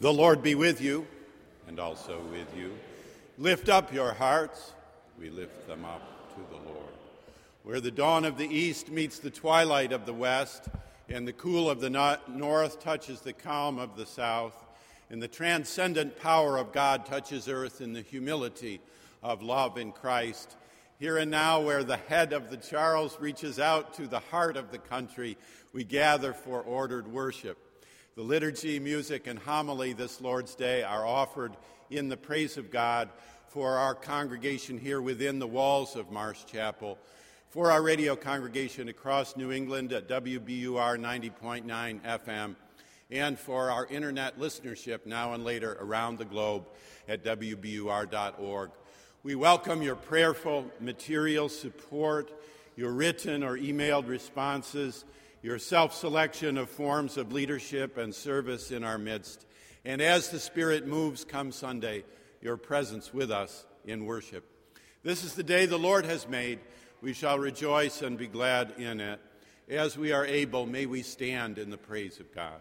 The Lord be with you and also with you. Lift up your hearts. We lift them up to the Lord. Where the dawn of the east meets the twilight of the west, and the cool of the north touches the calm of the south, and the transcendent power of God touches earth in the humility of love in Christ. Here and now, where the head of the Charles reaches out to the heart of the country, we gather for ordered worship. The liturgy, music, and homily this Lord's Day are offered in the praise of God for our congregation here within the walls of Marsh Chapel, for our radio congregation across New England at WBUR 90.9 FM, and for our internet listenership now and later around the globe at WBUR.org. We welcome your prayerful material support, your written or emailed responses your self selection of forms of leadership and service in our midst. And as the Spirit moves come Sunday, your presence with us in worship. This is the day the Lord has made. We shall rejoice and be glad in it. As we are able, may we stand in the praise of God.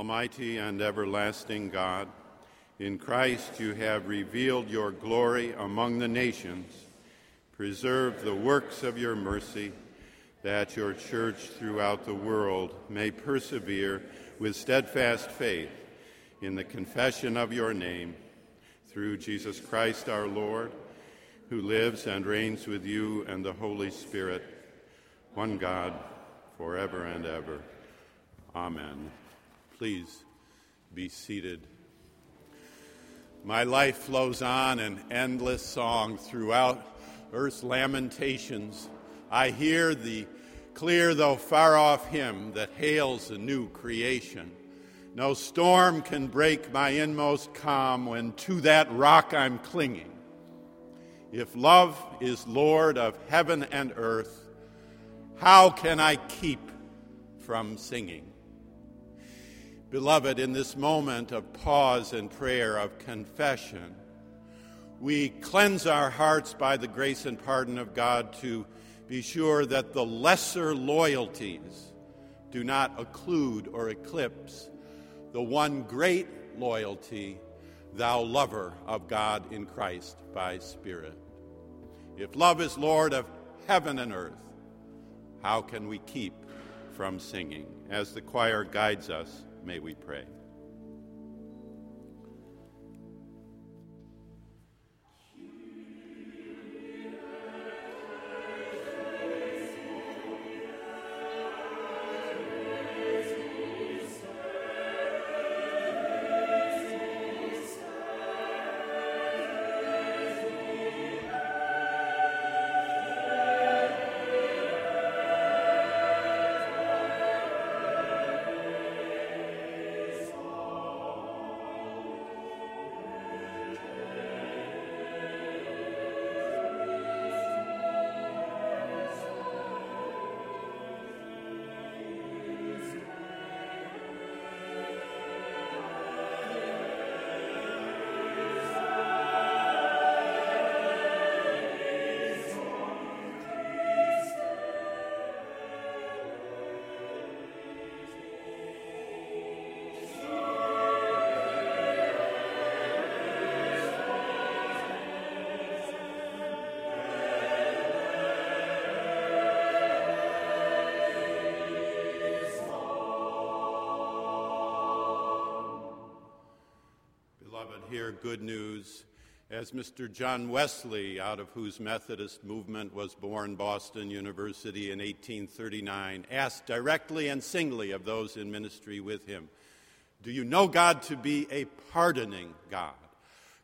Almighty and everlasting God, In Christ you have revealed your glory among the nations. Preserve the works of your mercy, that your church throughout the world may persevere with steadfast faith in the confession of your name, through Jesus Christ our Lord, who lives and reigns with you and the Holy Spirit, one God, forever and ever. Amen. Please be seated. My life flows on an endless song throughout earth's lamentations. I hear the clear though far off hymn that hails a new creation. No storm can break my inmost calm when to that rock I'm clinging. If love is Lord of heaven and earth, how can I keep from singing? Beloved, in this moment of pause and prayer, of confession, we cleanse our hearts by the grace and pardon of God to be sure that the lesser loyalties do not occlude or eclipse the one great loyalty, thou lover of God in Christ by Spirit. If love is Lord of heaven and earth, how can we keep from singing? As the choir guides us, May we pray. Hear good news as Mr. John Wesley, out of whose Methodist movement was born Boston University in 1839, asked directly and singly of those in ministry with him Do you know God to be a pardoning God?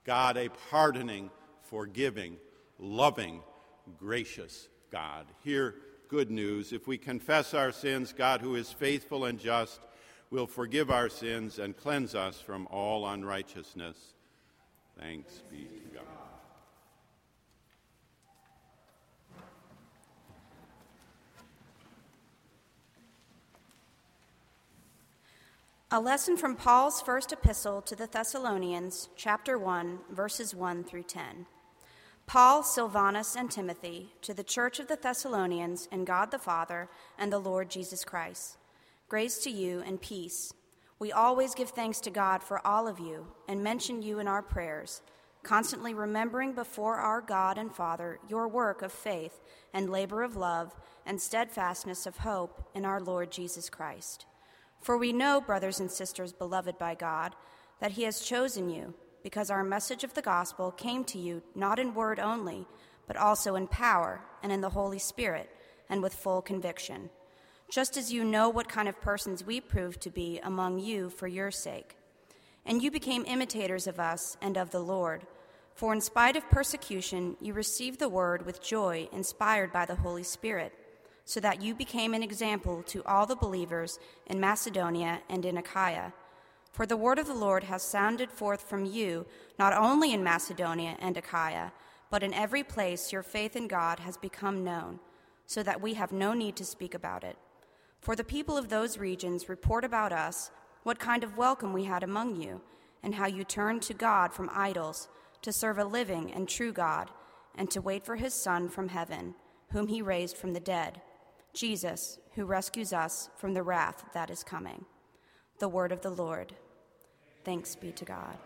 God, a pardoning, forgiving, loving, gracious God. Hear good news. If we confess our sins, God, who is faithful and just, will forgive our sins and cleanse us from all unrighteousness. Thanks be to God. A lesson from Paul's first epistle to the Thessalonians, chapter 1, verses 1 through 10. Paul, Silvanus, and Timothy, to the church of the Thessalonians, and God the Father, and the Lord Jesus Christ. Grace to you and peace we always give thanks to God for all of you and mention you in our prayers, constantly remembering before our God and Father your work of faith and labor of love and steadfastness of hope in our Lord Jesus Christ. For we know, brothers and sisters beloved by God, that He has chosen you, because our message of the gospel came to you not in word only, but also in power and in the Holy Spirit and with full conviction just as you know what kind of persons we proved to be among you for your sake. And you became imitators of us and of the Lord. For in spite of persecution, you received the word with joy, inspired by the Holy Spirit, so that you became an example to all the believers in Macedonia and in Achaia. For the word of the Lord has sounded forth from you, not only in Macedonia and Achaia, but in every place your faith in God has become known, so that we have no need to speak about it. For the people of those regions report about us what kind of welcome we had among you, and how you turned to God from idols to serve a living and true God, and to wait for his Son from heaven, whom he raised from the dead, Jesus, who rescues us from the wrath that is coming. The word of the Lord. Thanks be to God.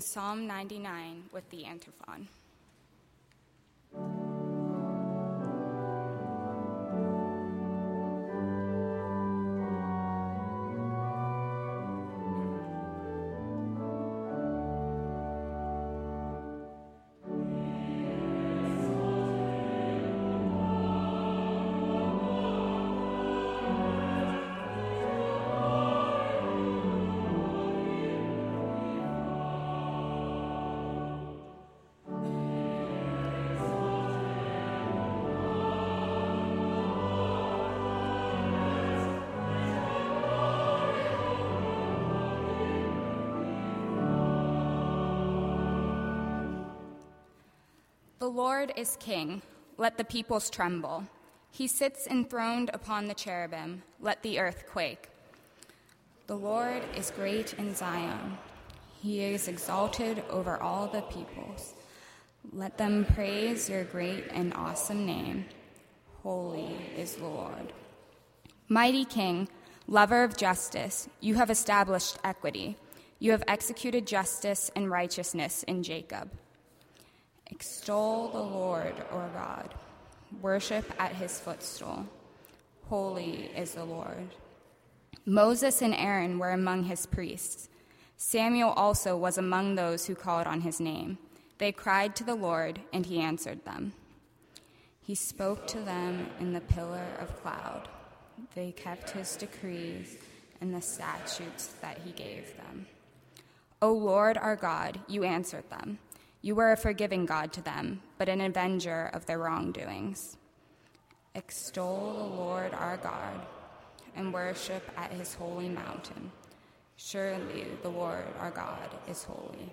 Psalm 99 with the antiphon. Lord is king. Let the peoples tremble. He sits enthroned upon the cherubim. Let the earth quake. The Lord is great in Zion. He is exalted over all the peoples. Let them praise your great and awesome name. Holy is the Lord. Mighty King, lover of justice, you have established equity. You have executed justice and righteousness in Jacob. Extol the Lord, our God. Worship at his footstool. Holy is the Lord. Moses and Aaron were among his priests. Samuel also was among those who called on his name. They cried to the Lord, and he answered them. He spoke to them in the pillar of cloud. They kept his decrees and the statutes that he gave them. O Lord our God, you answered them. You were a forgiving God to them, but an avenger of their wrongdoings. Extol the Lord our God and worship at his holy mountain. Surely the Lord our God is holy.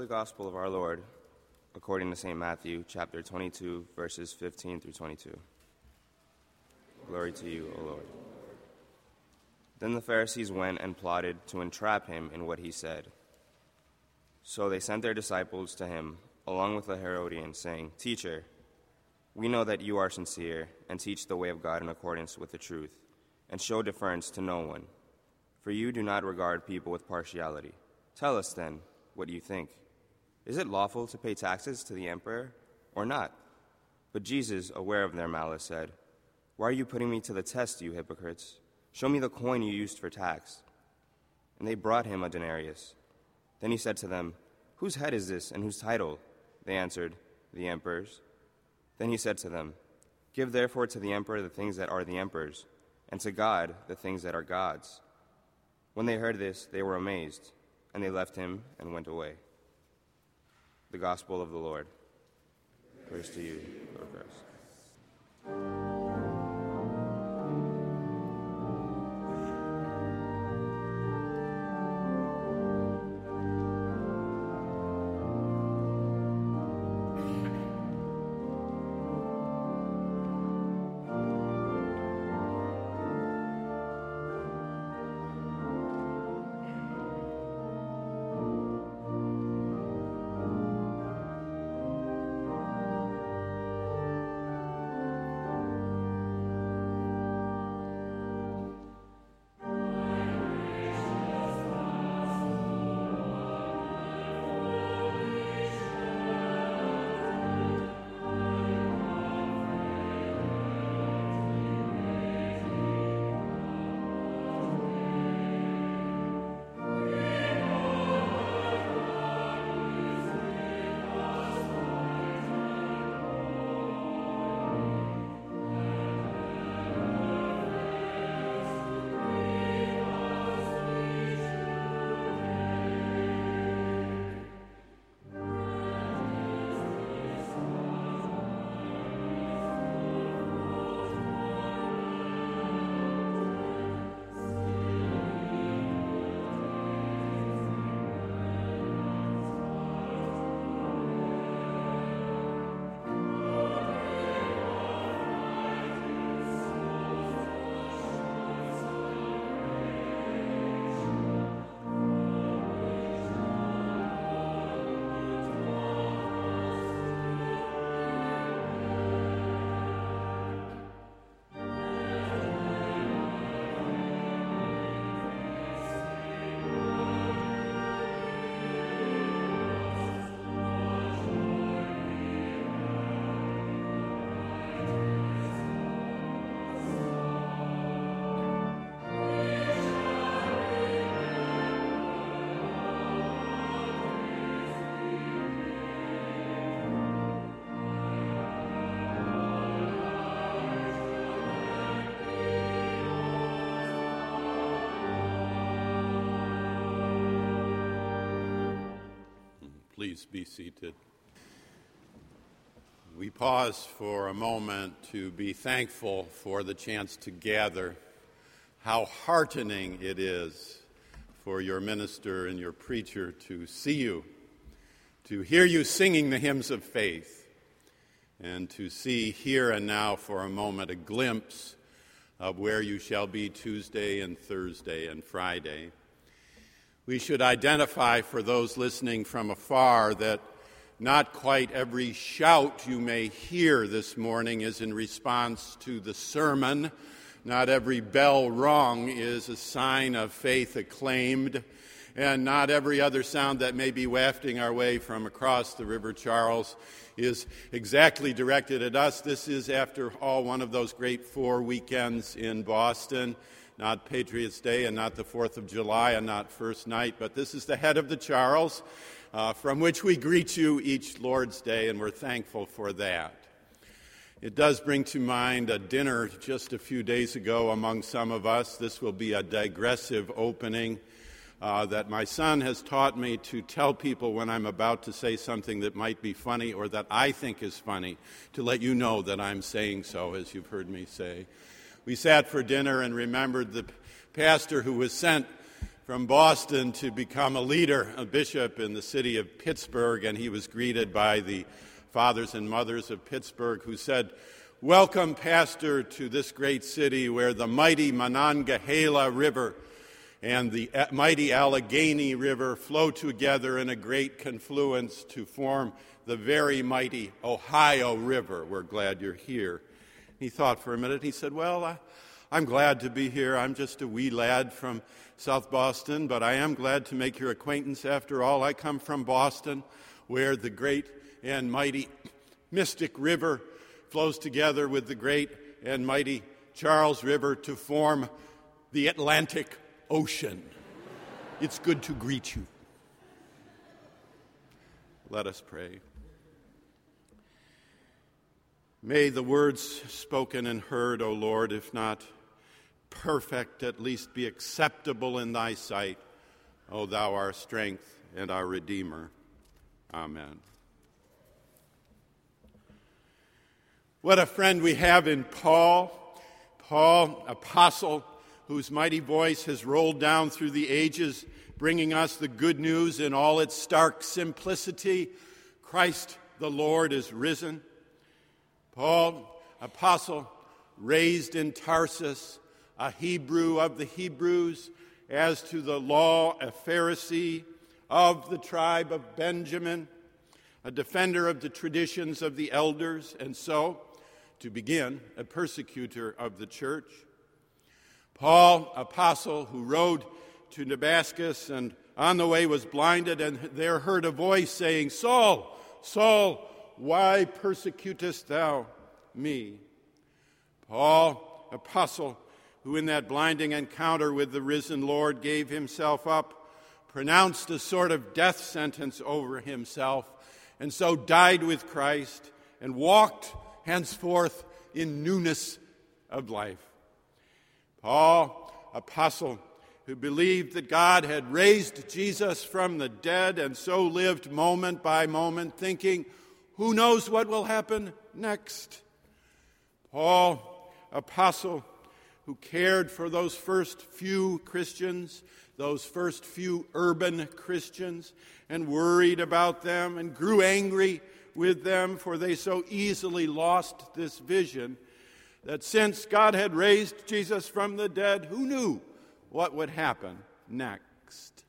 Holy Gospel of our Lord, according to St. Matthew, chapter 22, verses 15 through 22. Glory to you, O Lord. Then the Pharisees went and plotted to entrap him in what he said. So they sent their disciples to him, along with the Herodians, saying, Teacher, we know that you are sincere and teach the way of God in accordance with the truth, and show deference to no one, for you do not regard people with partiality. Tell us then what you think? Is it lawful to pay taxes to the emperor or not? But Jesus, aware of their malice, said, Why are you putting me to the test, you hypocrites? Show me the coin you used for tax. And they brought him a denarius. Then he said to them, Whose head is this and whose title? They answered, The emperor's. Then he said to them, Give therefore to the emperor the things that are the emperor's, and to God the things that are God's. When they heard this, they were amazed and they left him and went away. The Gospel of the Lord. Praise to you, Lord Christ. Please be seated. We pause for a moment to be thankful for the chance to gather. How heartening it is for your minister and your preacher to see you, to hear you singing the hymns of faith, and to see here and now for a moment a glimpse of where you shall be Tuesday and Thursday and Friday. We should identify for those listening from afar that not quite every shout you may hear this morning is in response to the sermon. Not every bell rung is a sign of faith acclaimed. And not every other sound that may be wafting our way from across the River Charles is exactly directed at us. This is, after all, one of those great four weekends in Boston. Not Patriots Day and not the 4th of July and not First Night, but this is the head of the Charles, uh, from which we greet you each Lord's Day, and we're thankful for that. It does bring to mind a dinner just a few days ago among some of us. This will be a digressive opening uh, that my son has taught me to tell people when I'm about to say something that might be funny or that I think is funny, to let you know that I'm saying so, as you've heard me say. We sat for dinner and remembered the pastor who was sent from Boston to become a leader, a bishop in the city of Pittsburgh, and he was greeted by the fathers and mothers of Pittsburgh who said, Welcome, Pastor, to this great city where the mighty Monongahela River and the uh, mighty Allegheny River flow together in a great confluence to form the very mighty Ohio River. We're glad you're here. He thought for a minute. He said, Well, I, I'm glad to be here. I'm just a wee lad from South Boston, but I am glad to make your acquaintance after all. I come from Boston, where the great and mighty Mystic River flows together with the great and mighty Charles River to form the Atlantic Ocean. It's good to greet you. Let us pray. May the words spoken and heard, O Lord, if not perfect, at least be acceptable in thy sight, O thou our strength and our Redeemer. Amen. What a friend we have in Paul. Paul, apostle, whose mighty voice has rolled down through the ages, bringing us the good news in all its stark simplicity. Christ the Lord is risen. Paul, apostle, raised in Tarsus, a Hebrew of the Hebrews, as to the law, a Pharisee of the tribe of Benjamin, a defender of the traditions of the elders, and so, to begin, a persecutor of the church. Paul, apostle, who rode to Damascus and on the way was blinded, and there heard a voice saying, Saul, Saul, why persecutest thou me? Paul, apostle, who in that blinding encounter with the risen Lord gave himself up, pronounced a sort of death sentence over himself, and so died with Christ and walked henceforth in newness of life. Paul, apostle, who believed that God had raised Jesus from the dead and so lived moment by moment, thinking, who knows what will happen next? Paul, apostle, who cared for those first few Christians, those first few urban Christians, and worried about them and grew angry with them, for they so easily lost this vision that since God had raised Jesus from the dead, who knew what would happen next?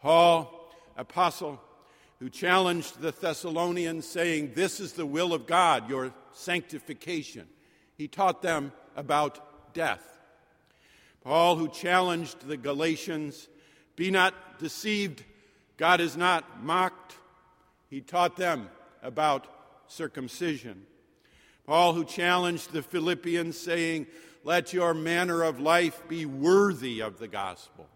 Paul, apostle, who challenged the Thessalonians, saying, This is the will of God, your sanctification. He taught them about death. Paul, who challenged the Galatians, Be not deceived, God is not mocked. He taught them about circumcision. Paul, who challenged the Philippians, saying, Let your manner of life be worthy of the gospel.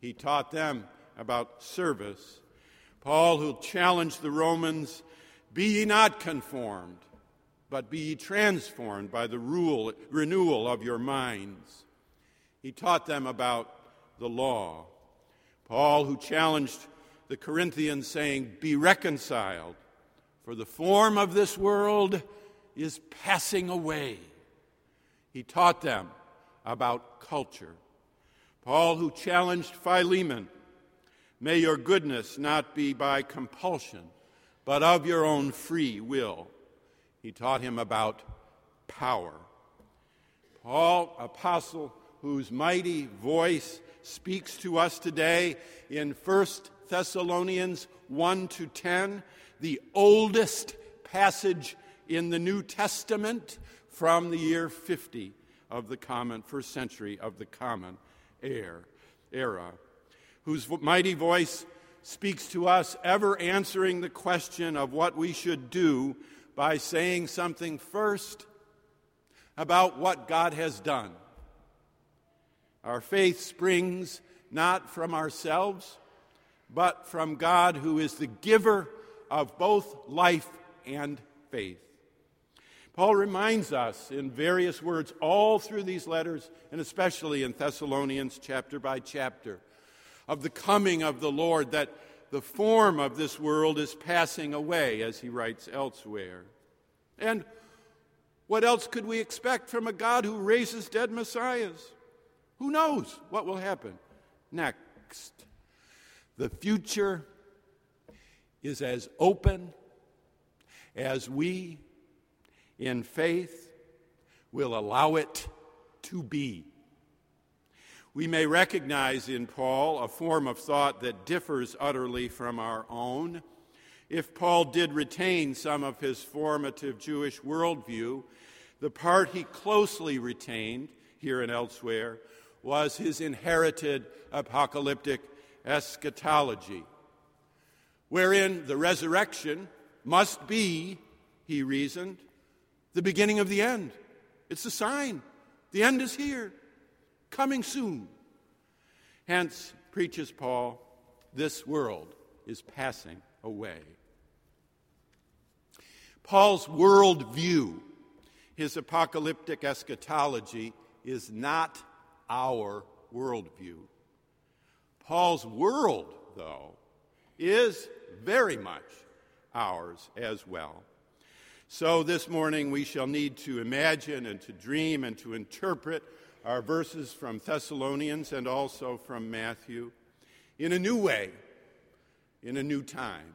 He taught them about service. Paul, who challenged the Romans, Be ye not conformed, but be ye transformed by the rule, renewal of your minds. He taught them about the law. Paul, who challenged the Corinthians, saying, Be reconciled, for the form of this world is passing away. He taught them about culture. Paul, who challenged Philemon, May your goodness not be by compulsion, but of your own free will. He taught him about power. Paul, apostle, whose mighty voice speaks to us today in 1 Thessalonians 1 to 10, the oldest passage in the New Testament from the year 50 of the common first century of the common era, whose mighty voice speaks to us, ever answering the question of what we should do by saying something first about what God has done. Our faith springs not from ourselves, but from God, who is the giver of both life and faith. Paul reminds us in various words all through these letters, and especially in Thessalonians, chapter by chapter, of the coming of the Lord, that the form of this world is passing away, as he writes elsewhere. And what else could we expect from a God who raises dead messiahs? Who knows what will happen next? The future is as open as we, in faith, will allow it to be. We may recognize in Paul a form of thought that differs utterly from our own. If Paul did retain some of his formative Jewish worldview, the part he closely retained here and elsewhere was his inherited apocalyptic eschatology, wherein the resurrection must be, he reasoned, the beginning of the end. It's a sign. The end is here, coming soon. Hence, preaches Paul, this world is passing away. Paul's worldview, his apocalyptic eschatology, is not our worldview. Paul's world, though, is very much ours as well. So this morning we shall need to imagine and to dream and to interpret our verses from Thessalonians and also from Matthew in a new way, in a new time.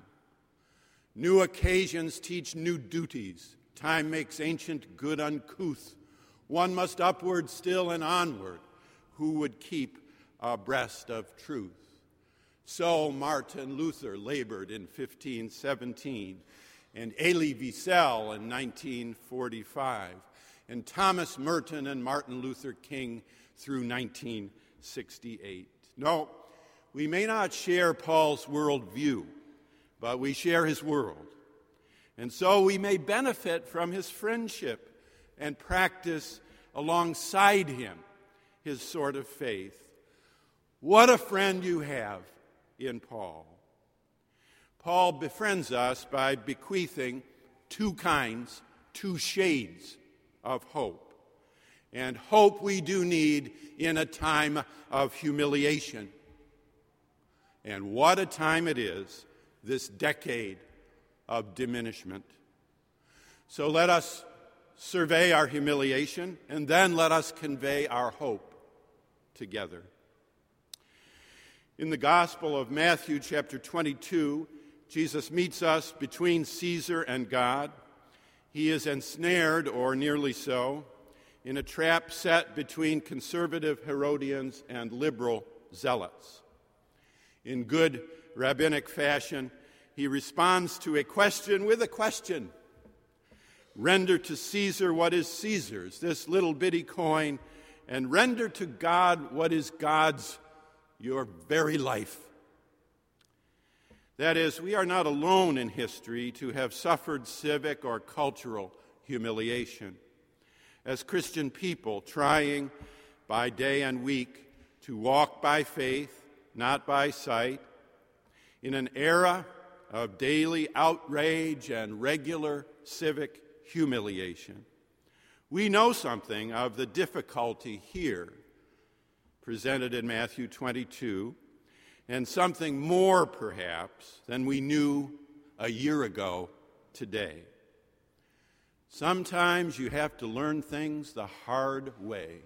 New occasions teach new duties. Time makes ancient good uncouth. One must upward still and onward who would keep abreast of truth. So Martin Luther labored in 1517, and Elie Wiesel in 1945, and Thomas Merton and Martin Luther King through 1968. No, we may not share Paul's worldview, but we share his world. And so we may benefit from his friendship and practice alongside him his sort of faith. What a friend you have in Paul. Paul befriends us by bequeathing two kinds, two shades of hope. And hope we do need in a time of humiliation. And what a time it is, this decade of diminishment. So let us survey our humiliation and then let us convey our hope together. In the Gospel of Matthew, chapter 22, Jesus meets us between Caesar and God. He is ensnared, or nearly so, in a trap set between conservative Herodians and liberal zealots. In good rabbinic fashion, he responds to a question with a question. Render to Caesar what is Caesar's. This little bitty coin and render to God what is God's, your very life. That is, we are not alone in history to have suffered civic or cultural humiliation. As Christian people, trying by day and week to walk by faith, not by sight, in an era of daily outrage and regular civic humiliation. We know something of the difficulty here presented in Matthew 22 and something more, perhaps, than we knew a year ago today. Sometimes you have to learn things the hard way.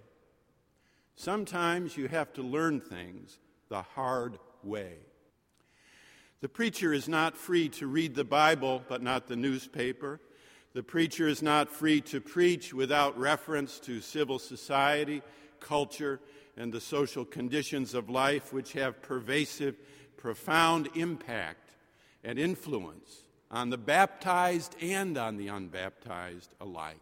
Sometimes you have to learn things the hard way. The preacher is not free to read the Bible but not the newspaper. The preacher is not free to preach without reference to civil society, culture, and the social conditions of life which have pervasive, profound impact and influence on the baptized and on the unbaptized alike.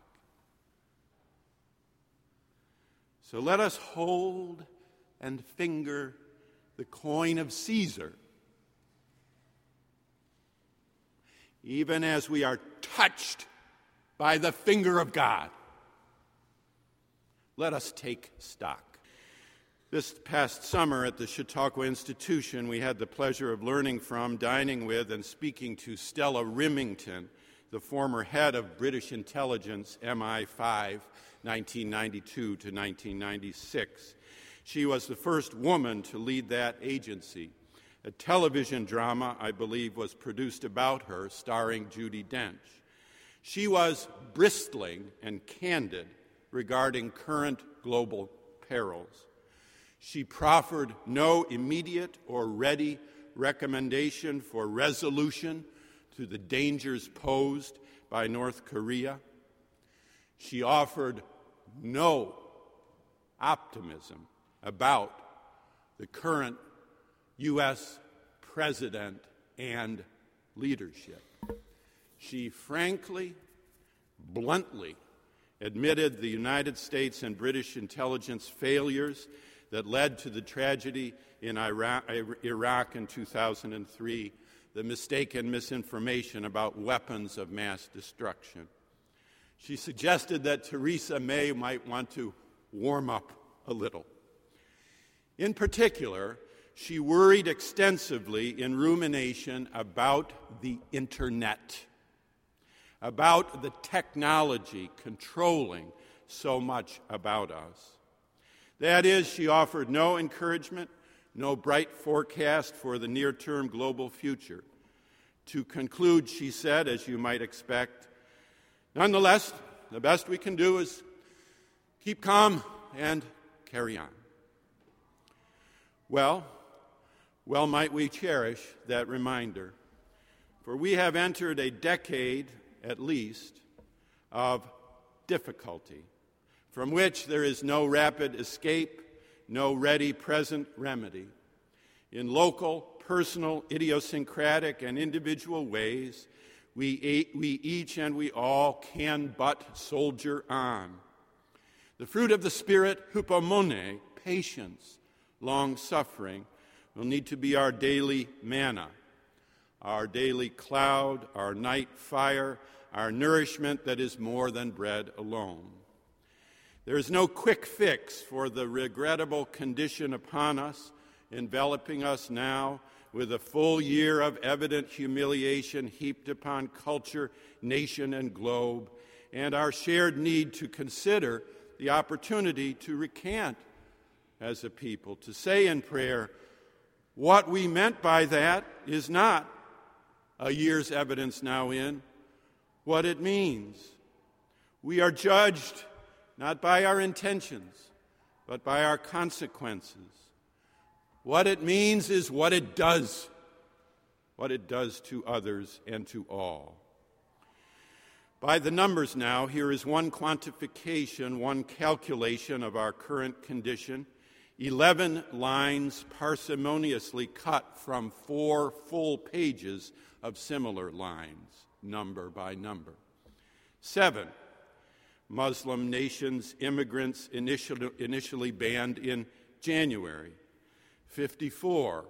So let us hold and finger the coin of Caesar, even as we are touched by the finger of God. Let us take stock. This past summer at the Chautauqua Institution, we had the pleasure of learning from, dining with, and speaking to Stella Rimington, the former head of British intelligence MI5, 1992 to 1996. She was the first woman to lead that agency. A television drama, I believe, was produced about her, starring Judi Dench. She was bristling and candid regarding current global perils. She proffered no immediate or ready recommendation for resolution to the dangers posed by North Korea. She offered no optimism about the current U.S. president and leadership. She frankly, bluntly admitted the United States and British intelligence failures that led to the tragedy in Iraq, in 2003, the mistaken misinformation about weapons of mass destruction. She suggested that Theresa May might want to warm up a little. In particular, she worried extensively in rumination about the internet, about the technology controlling so much about us. That is, she offered no encouragement, no bright forecast for the near term global future. To conclude, she said, as you might expect, nonetheless, the best we can do is keep calm and carry on. Well, well might we cherish that reminder, for we have entered a decade at least of difficulty from which there is no rapid escape, no ready present remedy. In local, personal, idiosyncratic, and individual ways, we, we each and we all can but soldier on. The fruit of the Spirit, hupomone, patience, long suffering, will need to be our daily manna, our daily cloud, our night fire, our nourishment that is more than bread alone. There is no quick fix for the regrettable condition upon us, enveloping us now with a full year of evident humiliation heaped upon culture, nation, and globe, and our shared need to consider the opportunity to recant as a people, to say in prayer, what we meant by that is not a year's evidence now in what it means. We are judged not by our intentions, but by our consequences. What it means is what it does, what it does to others and to all. By the numbers now, here is one quantification, one calculation of our current condition. 11 lines parsimoniously cut from four full pages of similar lines, number by number. Seven, Muslim nations immigrants initially, initially banned in January. 54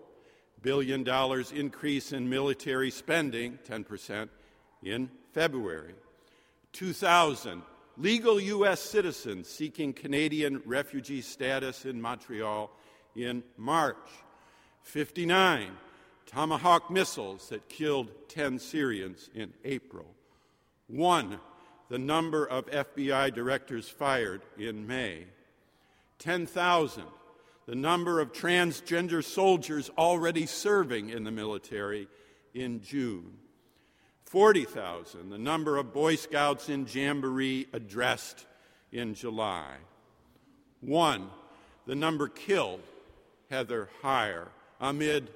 billion dollars increase in military spending, 10%, in February. 2000 legal U.S. citizens seeking Canadian refugee status in Montreal in March. 59 Tomahawk missiles that killed 10 Syrians in April. One the number of FBI directors fired in May. 10,000, the number of transgender soldiers already serving in the military in June. 40,000, the number of Boy Scouts in Jamboree addressed in July. One, the number killed, Heather Heyer, amid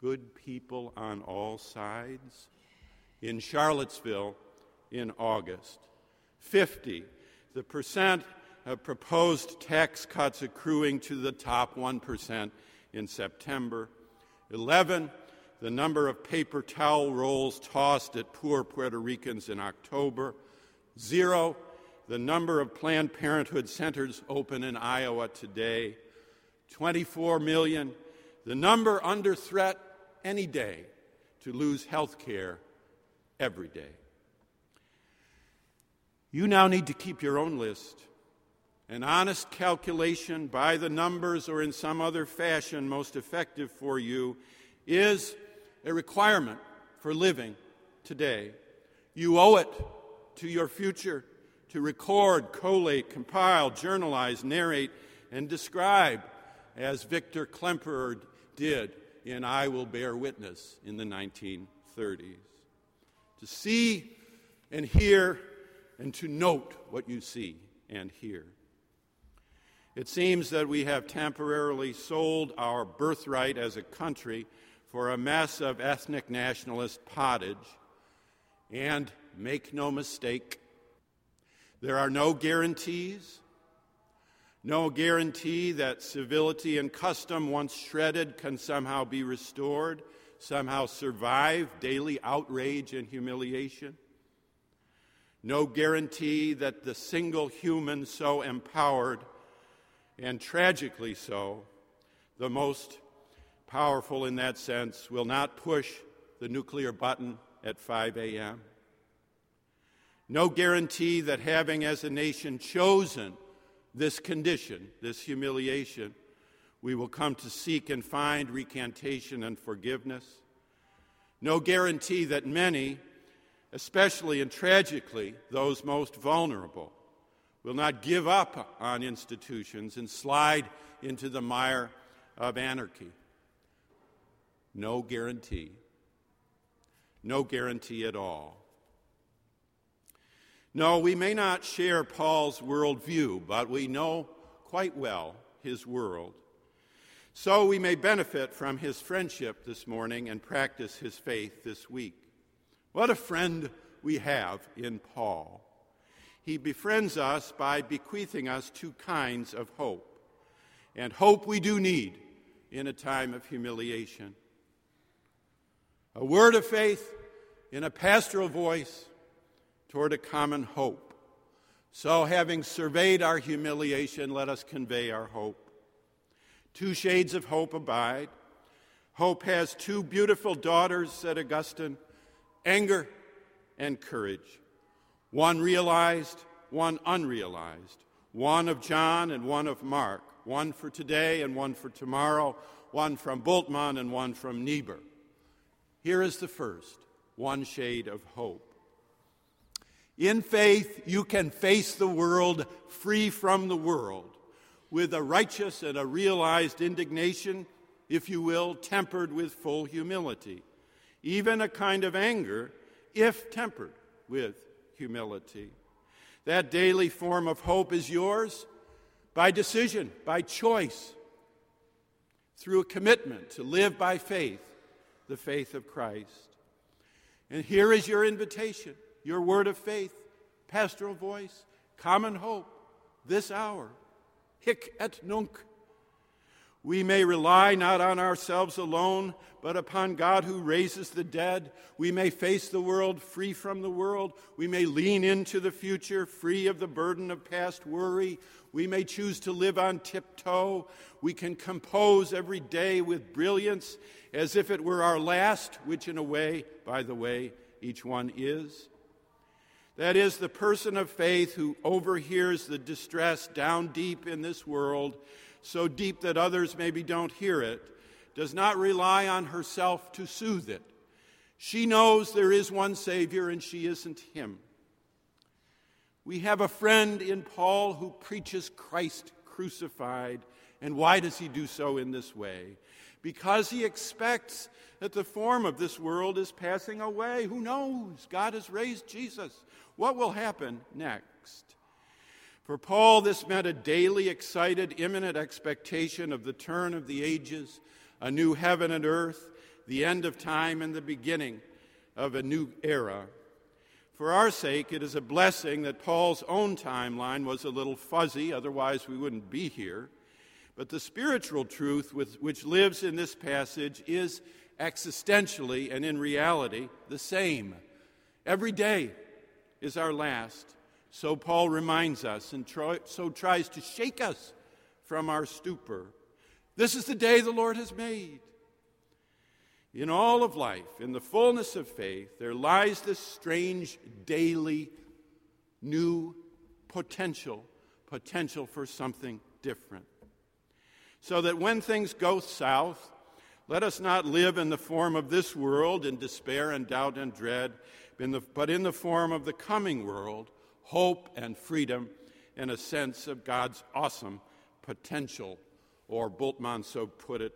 good people on all sides in Charlottesville in August. 50, the percent of proposed tax cuts accruing to the top 1% in September. 11, the number of paper towel rolls tossed at poor Puerto Ricans in October. Zero, the number of Planned Parenthood centers open in Iowa today. 24 million, the number under threat any day to lose health care every day. You now need to keep your own list. An honest calculation by the numbers or in some other fashion most effective for you is a requirement for living today. You owe it to your future to record, collate, compile, journalize, narrate, and describe, as Victor Klemperer did in I Will Bear Witness in the 1930s. To see and hear and to note what you see and hear. It seems that we have temporarily sold our birthright as a country for a mess of ethnic nationalist pottage. And make no mistake, there are no guarantees no guarantee that civility and custom, once shredded, can somehow be restored, somehow survive daily outrage and humiliation. No guarantee that the single human so empowered, and tragically so, the most powerful in that sense, will not push the nuclear button at 5 a.m. No guarantee that having as a nation chosen this condition, this humiliation, we will come to seek and find recantation and forgiveness. No guarantee that many, especially and tragically those most vulnerable, will not give up on institutions and slide into the mire of anarchy. No guarantee. No guarantee at all. No, we may not share Paul's worldview, but we know quite well his world. So we may benefit from his friendship this morning and practice his faith this week. What a friend we have in Paul. He befriends us by bequeathing us two kinds of hope. And hope we do need in a time of humiliation. A word of faith in a pastoral voice toward a common hope. So, having surveyed our humiliation, let us convey our hope. Two shades of hope abide. Hope has two beautiful daughters, said Augustine anger and courage. One realized, one unrealized. One of John and one of Mark. One for today and one for tomorrow. One from Bultmann and one from Niebuhr. Here is the first one shade of hope. In faith, you can face the world free from the world with a righteous and a realized indignation, if you will, tempered with full humility, even a kind of anger, if tempered with humility. That daily form of hope is yours by decision, by choice, through a commitment to live by faith, the faith of Christ. And here is your invitation your word of faith, pastoral voice, common hope, this hour. Hic et nunc. We may rely not on ourselves alone, but upon God who raises the dead. We may face the world free from the world. We may lean into the future free of the burden of past worry. We may choose to live on tiptoe. We can compose every day with brilliance as if it were our last, which, in a way, by the way, each one is. That is, the person of faith who overhears the distress down deep in this world, so deep that others maybe don't hear it, does not rely on herself to soothe it. She knows there is one Savior and she isn't Him. We have a friend in Paul who preaches Christ crucified. And why does he do so in this way? Because he expects that the form of this world is passing away. Who knows? God has raised Jesus. What will happen next? For Paul, this meant a daily, excited, imminent expectation of the turn of the ages, a new heaven and earth, the end of time, and the beginning of a new era. For our sake, it is a blessing that Paul's own timeline was a little fuzzy, otherwise, we wouldn't be here. But the spiritual truth which lives in this passage is existentially and in reality the same. Every day is our last. So Paul reminds us and try, so tries to shake us from our stupor. This is the day the Lord has made. In all of life, in the fullness of faith, there lies this strange daily new potential, potential for something different. So that when things go south, let us not live in the form of this world in despair and doubt and dread, but in the form of the coming world, hope and freedom, and a sense of God's awesome potential. Or Bultmann so put it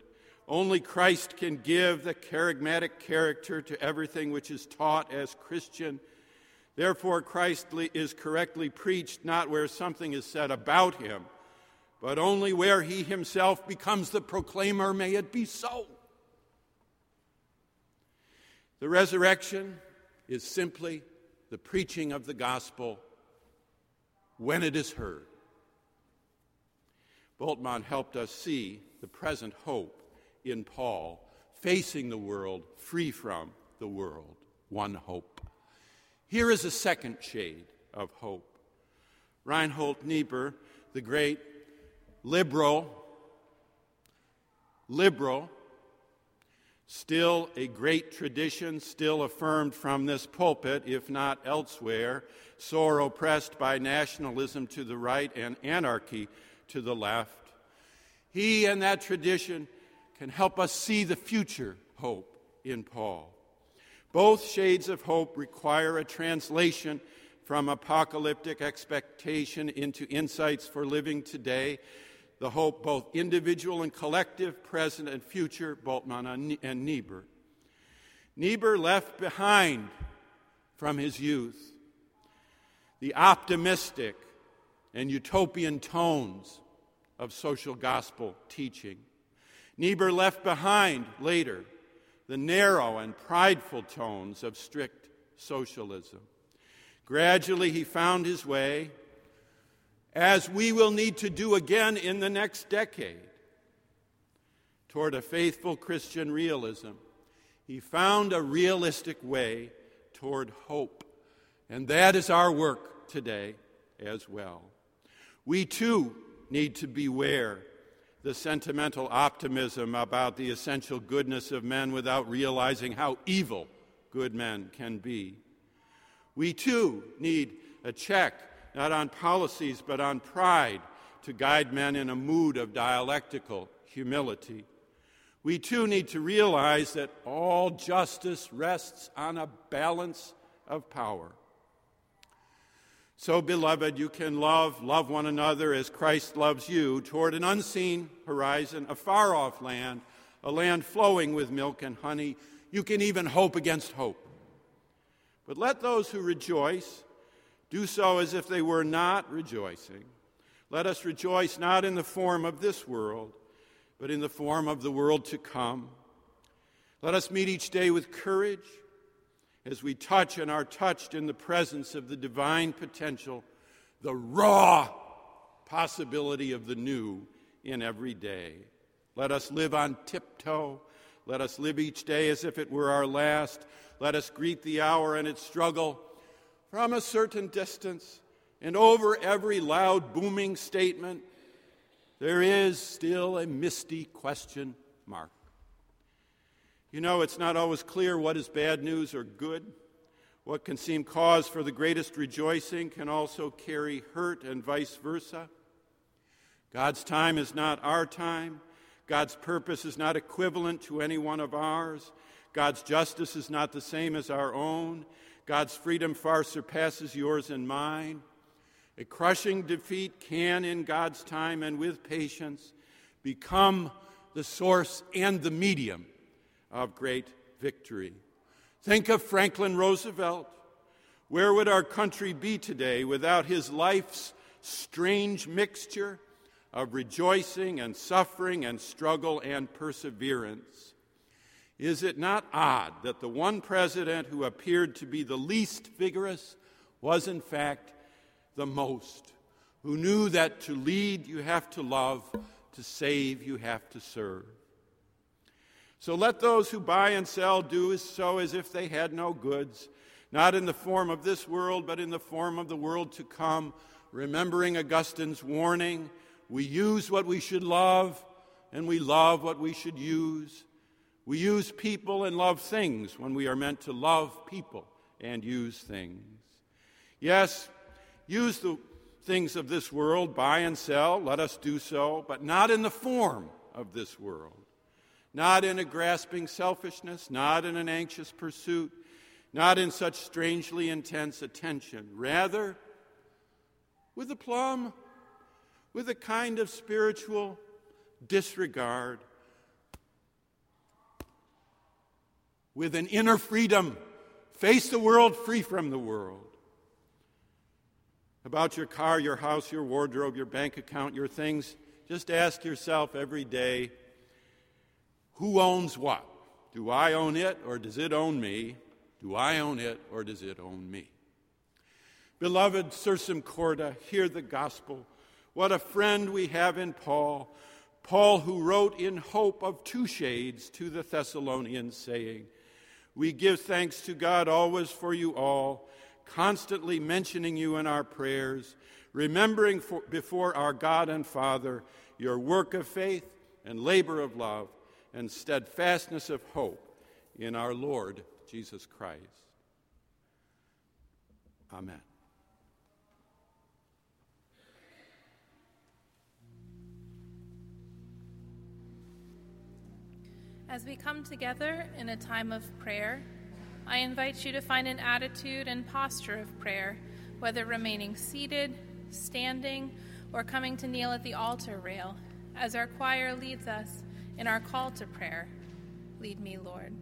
only Christ can give the charismatic character to everything which is taught as Christian. Therefore, Christ is correctly preached not where something is said about him, but only where he himself becomes the proclaimer. May it be so. The resurrection is simply the preaching of the gospel when it is heard. Bultmann helped us see the present hope in Paul, facing the world, free from the world, one hope. Here is a second shade of hope. Reinhold Niebuhr, the great liberal, liberal, still a great tradition, still affirmed from this pulpit, if not elsewhere, sore oppressed by nationalism to the right and anarchy to the left. He and that tradition can help us see the future hope in Paul. Both shades of hope require a translation from apocalyptic expectation into insights for living today. The hope, both individual and collective, present and future, Bultmann and Niebuhr. Niebuhr left behind from his youth the optimistic and utopian tones of social gospel teaching. Niebuhr left behind later the narrow and prideful tones of strict socialism. Gradually, he found his way, as we will need to do again in the next decade, toward a faithful Christian realism. He found a realistic way toward hope. And that is our work today as well. We too need to beware the sentimental optimism about the essential goodness of men without realizing how evil good men can be. We too need a check, not on policies, but on pride, to guide men in a mood of dialectical humility. We too need to realize that all justice rests on a balance of power. So, beloved, you can love, love one another as Christ loves you toward an unseen horizon, a far off land, a land flowing with milk and honey. You can even hope against hope. But let those who rejoice do so as if they were not rejoicing. Let us rejoice not in the form of this world, but in the form of the world to come. Let us meet each day with courage as we touch and are touched in the presence of the divine potential, the raw possibility of the new in every day. Let us live on tiptoe. Let us live each day as if it were our last. Let us greet the hour and its struggle from a certain distance. And over every loud, booming statement, there is still a misty question mark. You know, it's not always clear what is bad news or good. What can seem cause for the greatest rejoicing can also carry hurt, and vice versa. God's time is not our time. God's purpose is not equivalent to any one of ours. God's justice is not the same as our own. God's freedom far surpasses yours and mine. A crushing defeat can, in God's time and with patience, become the source and the medium of great victory. Think of Franklin Roosevelt. Where would our country be today without his life's strange mixture of rejoicing and suffering and struggle and perseverance? Is it not odd that the one president who appeared to be the least vigorous was, in fact, the most? Who knew that to lead you have to love, to save you have to serve. So let those who buy and sell do so as if they had no goods, not in the form of this world, but in the form of the world to come, remembering Augustine's warning we use what we should love, and we love what we should use. We use people and love things when we are meant to love people and use things. Yes, use the things of this world, buy and sell, let us do so, but not in the form of this world. Not in a grasping selfishness, not in an anxious pursuit, not in such strangely intense attention. Rather, with a plum, with a kind of spiritual disregard with an inner freedom. Face the world free from the world. About your car, your house, your wardrobe, your bank account, your things, just ask yourself every day who owns what? Do I own it or does it own me? Do I own it or does it own me? Beloved Sursum Corda, hear the gospel. What a friend we have in Paul. Paul, who wrote in hope of two shades to the Thessalonians, saying, we give thanks to God always for you all, constantly mentioning you in our prayers, remembering for, before our God and Father your work of faith and labor of love and steadfastness of hope in our Lord Jesus Christ. Amen. As we come together in a time of prayer, I invite you to find an attitude and posture of prayer, whether remaining seated, standing, or coming to kneel at the altar rail, as our choir leads us in our call to prayer. Lead me, Lord.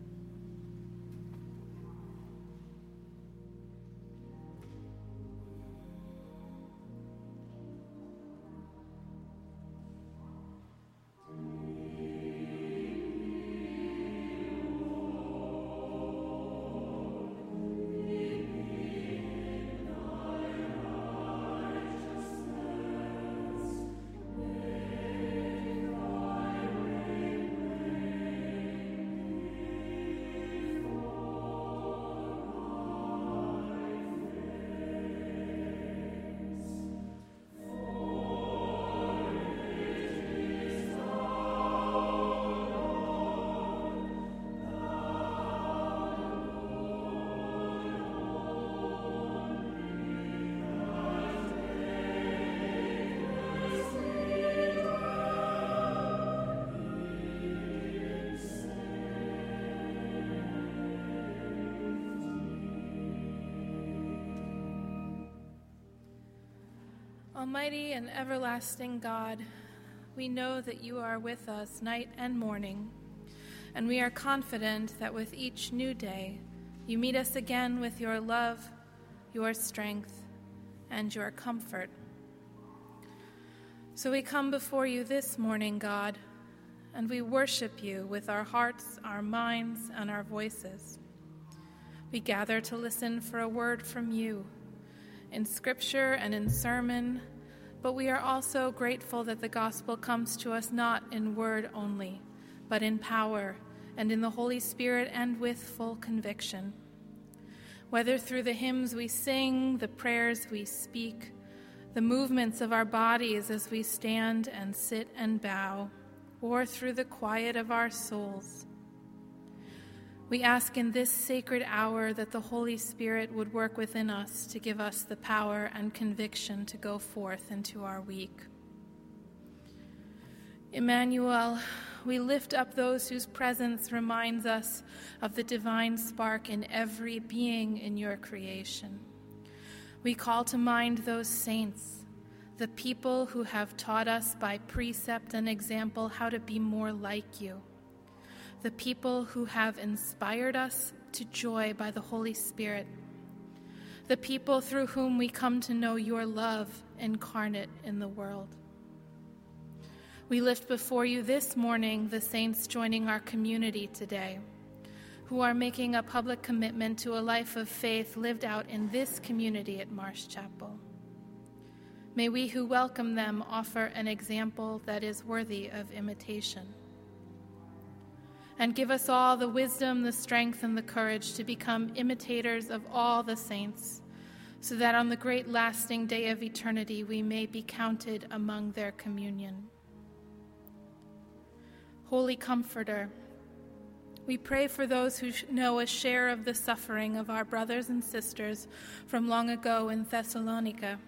Almighty and everlasting God, we know that you are with us night and morning, and we are confident that with each new day you meet us again with your love, your strength, and your comfort. So we come before you this morning, God, and we worship you with our hearts, our minds, and our voices. We gather to listen for a word from you in scripture and in sermon but we are also grateful that the gospel comes to us not in word only, but in power and in the Holy Spirit and with full conviction. Whether through the hymns we sing, the prayers we speak, the movements of our bodies as we stand and sit and bow, or through the quiet of our souls, we ask in this sacred hour that the Holy Spirit would work within us to give us the power and conviction to go forth into our week. Emmanuel, we lift up those whose presence reminds us of the divine spark in every being in your creation. We call to mind those saints, the people who have taught us by precept and example how to be more like you, the people who have inspired us to joy by the Holy Spirit, the people through whom we come to know your love incarnate in the world. We lift before you this morning the saints joining our community today, who are making a public commitment to a life of faith lived out in this community at Marsh Chapel. May we who welcome them offer an example that is worthy of imitation. And give us all the wisdom, the strength, and the courage to become imitators of all the saints, so that on the great lasting day of eternity we may be counted among their communion. Holy Comforter, we pray for those who know a share of the suffering of our brothers and sisters from long ago in Thessalonica.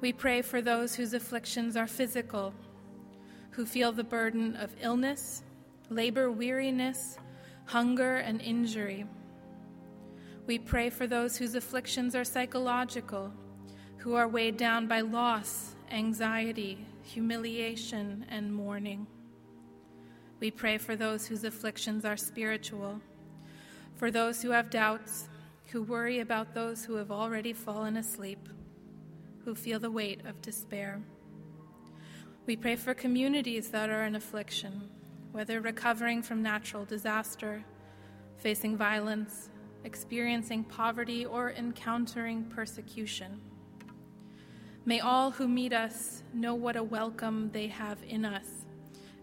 We pray for those whose afflictions are physical, who feel the burden of illness, labor weariness, hunger, and injury. We pray for those whose afflictions are psychological, who are weighed down by loss, anxiety, humiliation, and mourning. We pray for those whose afflictions are spiritual, for those who have doubts, who worry about those who have already fallen asleep, who feel the weight of despair. We pray for communities that are in affliction, whether recovering from natural disaster, facing violence, experiencing poverty, or encountering persecution. May all who meet us know what a welcome they have in us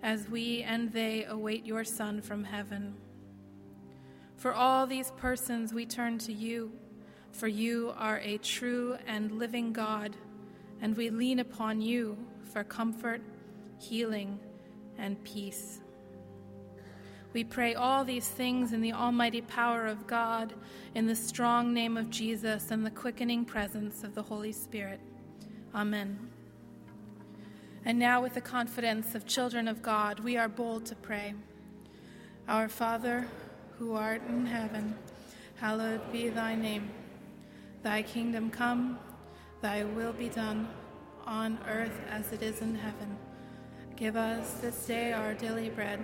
as we and they await your Son from heaven. For all these persons, we turn to you, for you are a true and living God, and we lean upon you for comfort, healing, and peace. We pray all these things in the almighty power of God, in the strong name of Jesus, and the quickening presence of the Holy Spirit. Amen. And now, with the confidence of children of God, we are bold to pray. Our Father, who art in heaven, hallowed be thy name. Thy kingdom come, thy will be done, on earth as it is in heaven. Give us this day our daily bread,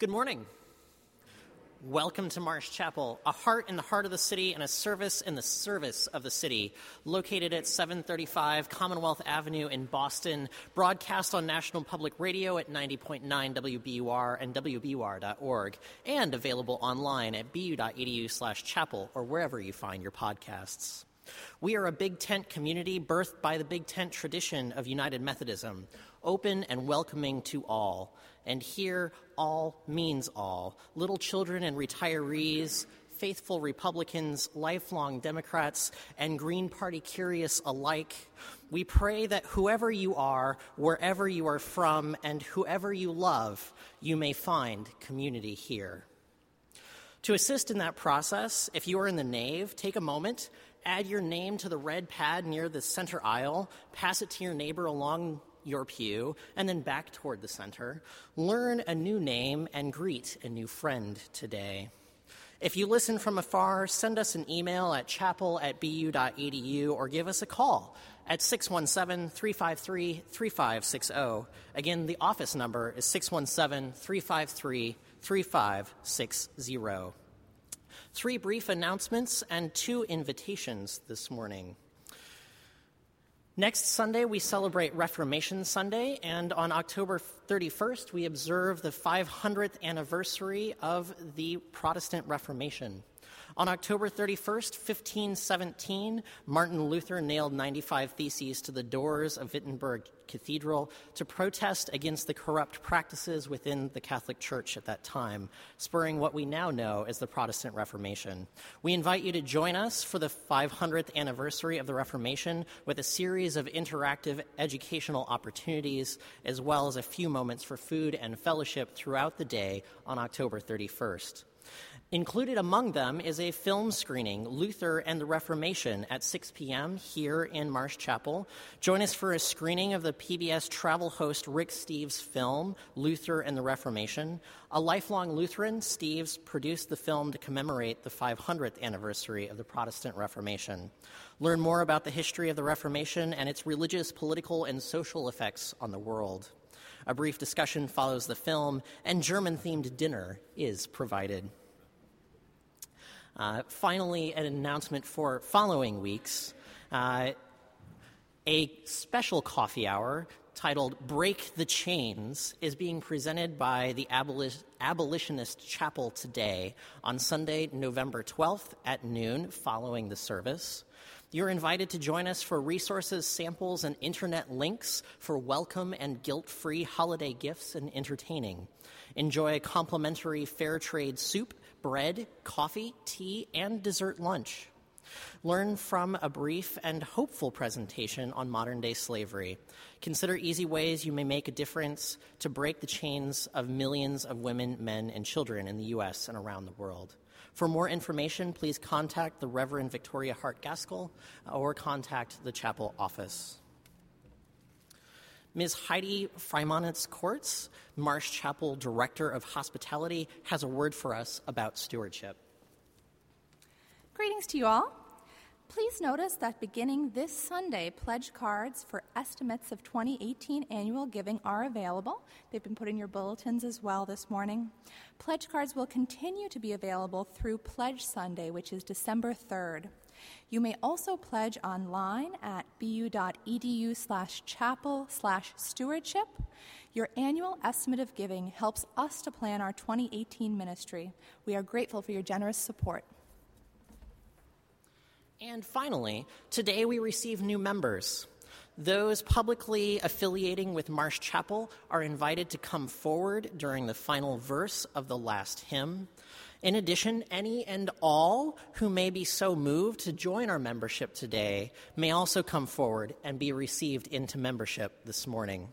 Good morning. Welcome to Marsh Chapel, a heart in the heart of the city and a service in the service of the city, located at 735 Commonwealth Avenue in Boston, broadcast on National Public Radio at 90.9 WBUR and WBUR.org, and available online at bu.edu slash chapel or wherever you find your podcasts. We are a big tent community birthed by the big tent tradition of United Methodism, open and welcoming to all. And here, all means all. Little children and retirees, faithful Republicans, lifelong Democrats, and Green Party curious alike. We pray that whoever you are, wherever you are from, and whoever you love, you may find community here. To assist in that process, if you are in the nave, take a moment Add your name to the red pad near the center aisle, pass it to your neighbor along your pew, and then back toward the center. Learn a new name and greet a new friend today. If you listen from afar, send us an email at chapel at bu.edu or give us a call at 617 353 3560. Again, the office number is 617 353 3560. Three brief announcements and two invitations this morning. Next Sunday, we celebrate Reformation Sunday, and on October 31st, we observe the 500th anniversary of the Protestant Reformation. On October 31st, 1517, Martin Luther nailed 95 Theses to the doors of Wittenberg Cathedral to protest against the corrupt practices within the Catholic Church at that time, spurring what we now know as the Protestant Reformation. We invite you to join us for the 500th anniversary of the Reformation with a series of interactive educational opportunities, as well as a few moments for food and fellowship throughout the day on October 31st. Included among them is a film screening, Luther and the Reformation, at 6 p.m. here in Marsh Chapel. Join us for a screening of the PBS travel host Rick Steves' film, Luther and the Reformation. A lifelong Lutheran, Steves produced the film to commemorate the 500th anniversary of the Protestant Reformation. Learn more about the history of the Reformation and its religious, political, and social effects on the world. A brief discussion follows the film, and German themed dinner is provided. Uh, finally, an announcement for following weeks. Uh, a special coffee hour titled Break the Chains is being presented by the Abolitionist Chapel today on Sunday, November 12th at noon following the service. You're invited to join us for resources, samples, and internet links for welcome and guilt free holiday gifts and entertaining. Enjoy complimentary fair trade soup bread, coffee, tea, and dessert lunch. Learn from a brief and hopeful presentation on modern day slavery. Consider easy ways you may make a difference to break the chains of millions of women, men, and children in the U.S. and around the world. For more information, please contact the Reverend Victoria Hart Gaskell or contact the chapel office. Ms. Heidi Freimonitz Courts, Marsh Chapel Director of Hospitality, has a word for us about stewardship. Greetings to you all. Please notice that beginning this Sunday, pledge cards for estimates of 2018 annual giving are available. They've been put in your bulletins as well this morning. Pledge cards will continue to be available through Pledge Sunday, which is December 3rd. You may also pledge online at bu.edu slash chapel slash stewardship. Your annual estimate of giving helps us to plan our 2018 ministry. We are grateful for your generous support. And finally, today we receive new members. Those publicly affiliating with Marsh Chapel are invited to come forward during the final verse of the last hymn. In addition, any and all who may be so moved to join our membership today may also come forward and be received into membership this morning.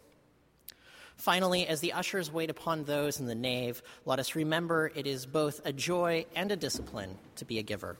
Finally, as the ushers wait upon those in the nave, let us remember it is both a joy and a discipline to be a giver.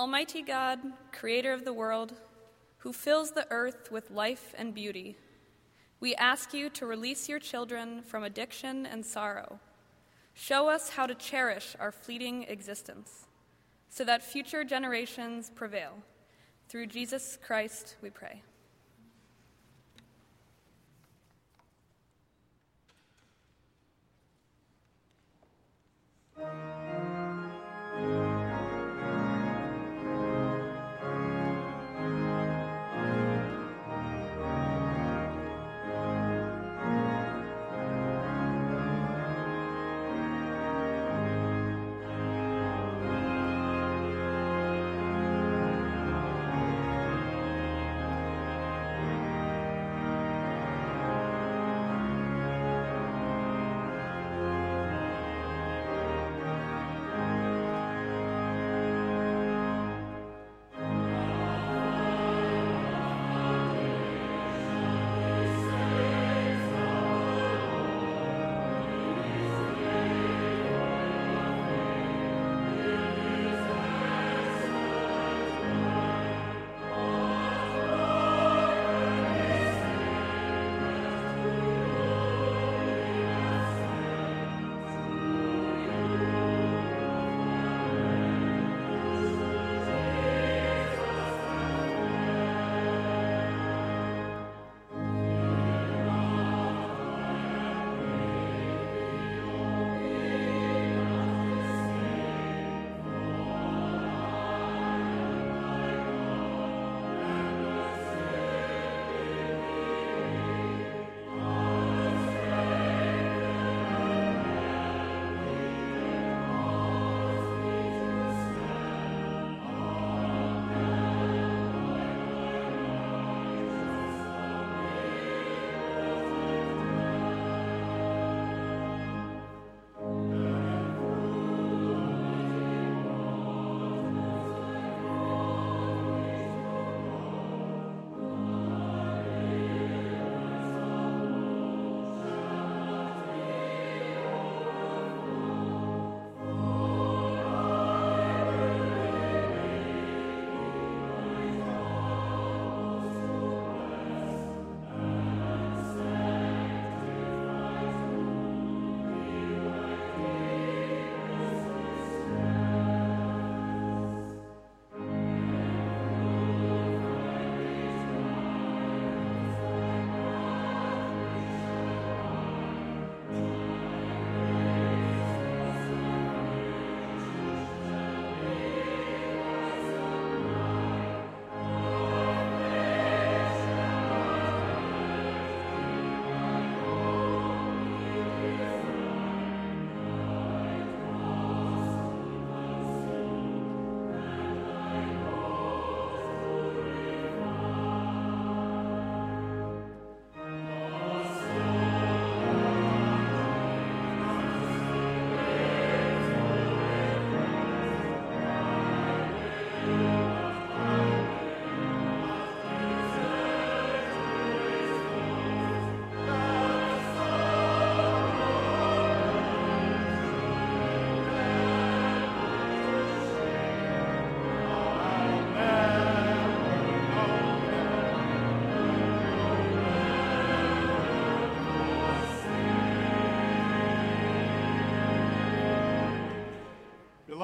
Almighty God, creator of the world, who fills the earth with life and beauty, we ask you to release your children from addiction and sorrow. Show us how to cherish our fleeting existence so that future generations prevail. Through Jesus Christ, we pray.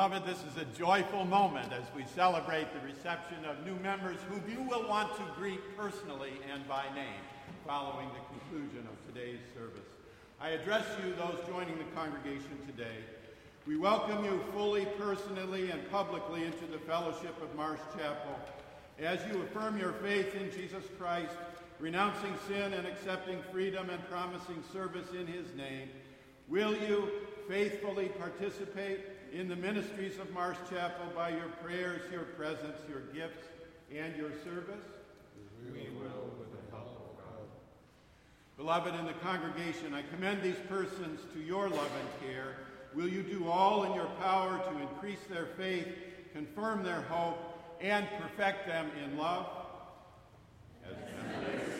Beloved, this is a joyful moment as we celebrate the reception of new members who you will want to greet personally and by name following the conclusion of today's service. I address you, those joining the congregation today. We welcome you fully, personally, and publicly into the fellowship of Marsh Chapel as you affirm your faith in Jesus Christ, renouncing sin and accepting freedom and promising service in his name. Will you faithfully participate in the ministries of Marsh Chapel by your prayers, your presence, your gifts, and your service? We will with the help of God. Beloved, in the congregation, I commend these persons to your love and care. Will you do all in your power to increase their faith, confirm their hope, and perfect them in love? As members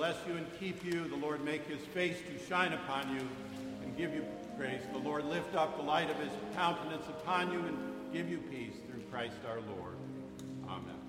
bless you and keep you. The Lord make his face to shine upon you and give you grace. The Lord lift up the light of his countenance upon you and give you peace through Christ our Lord. Amen.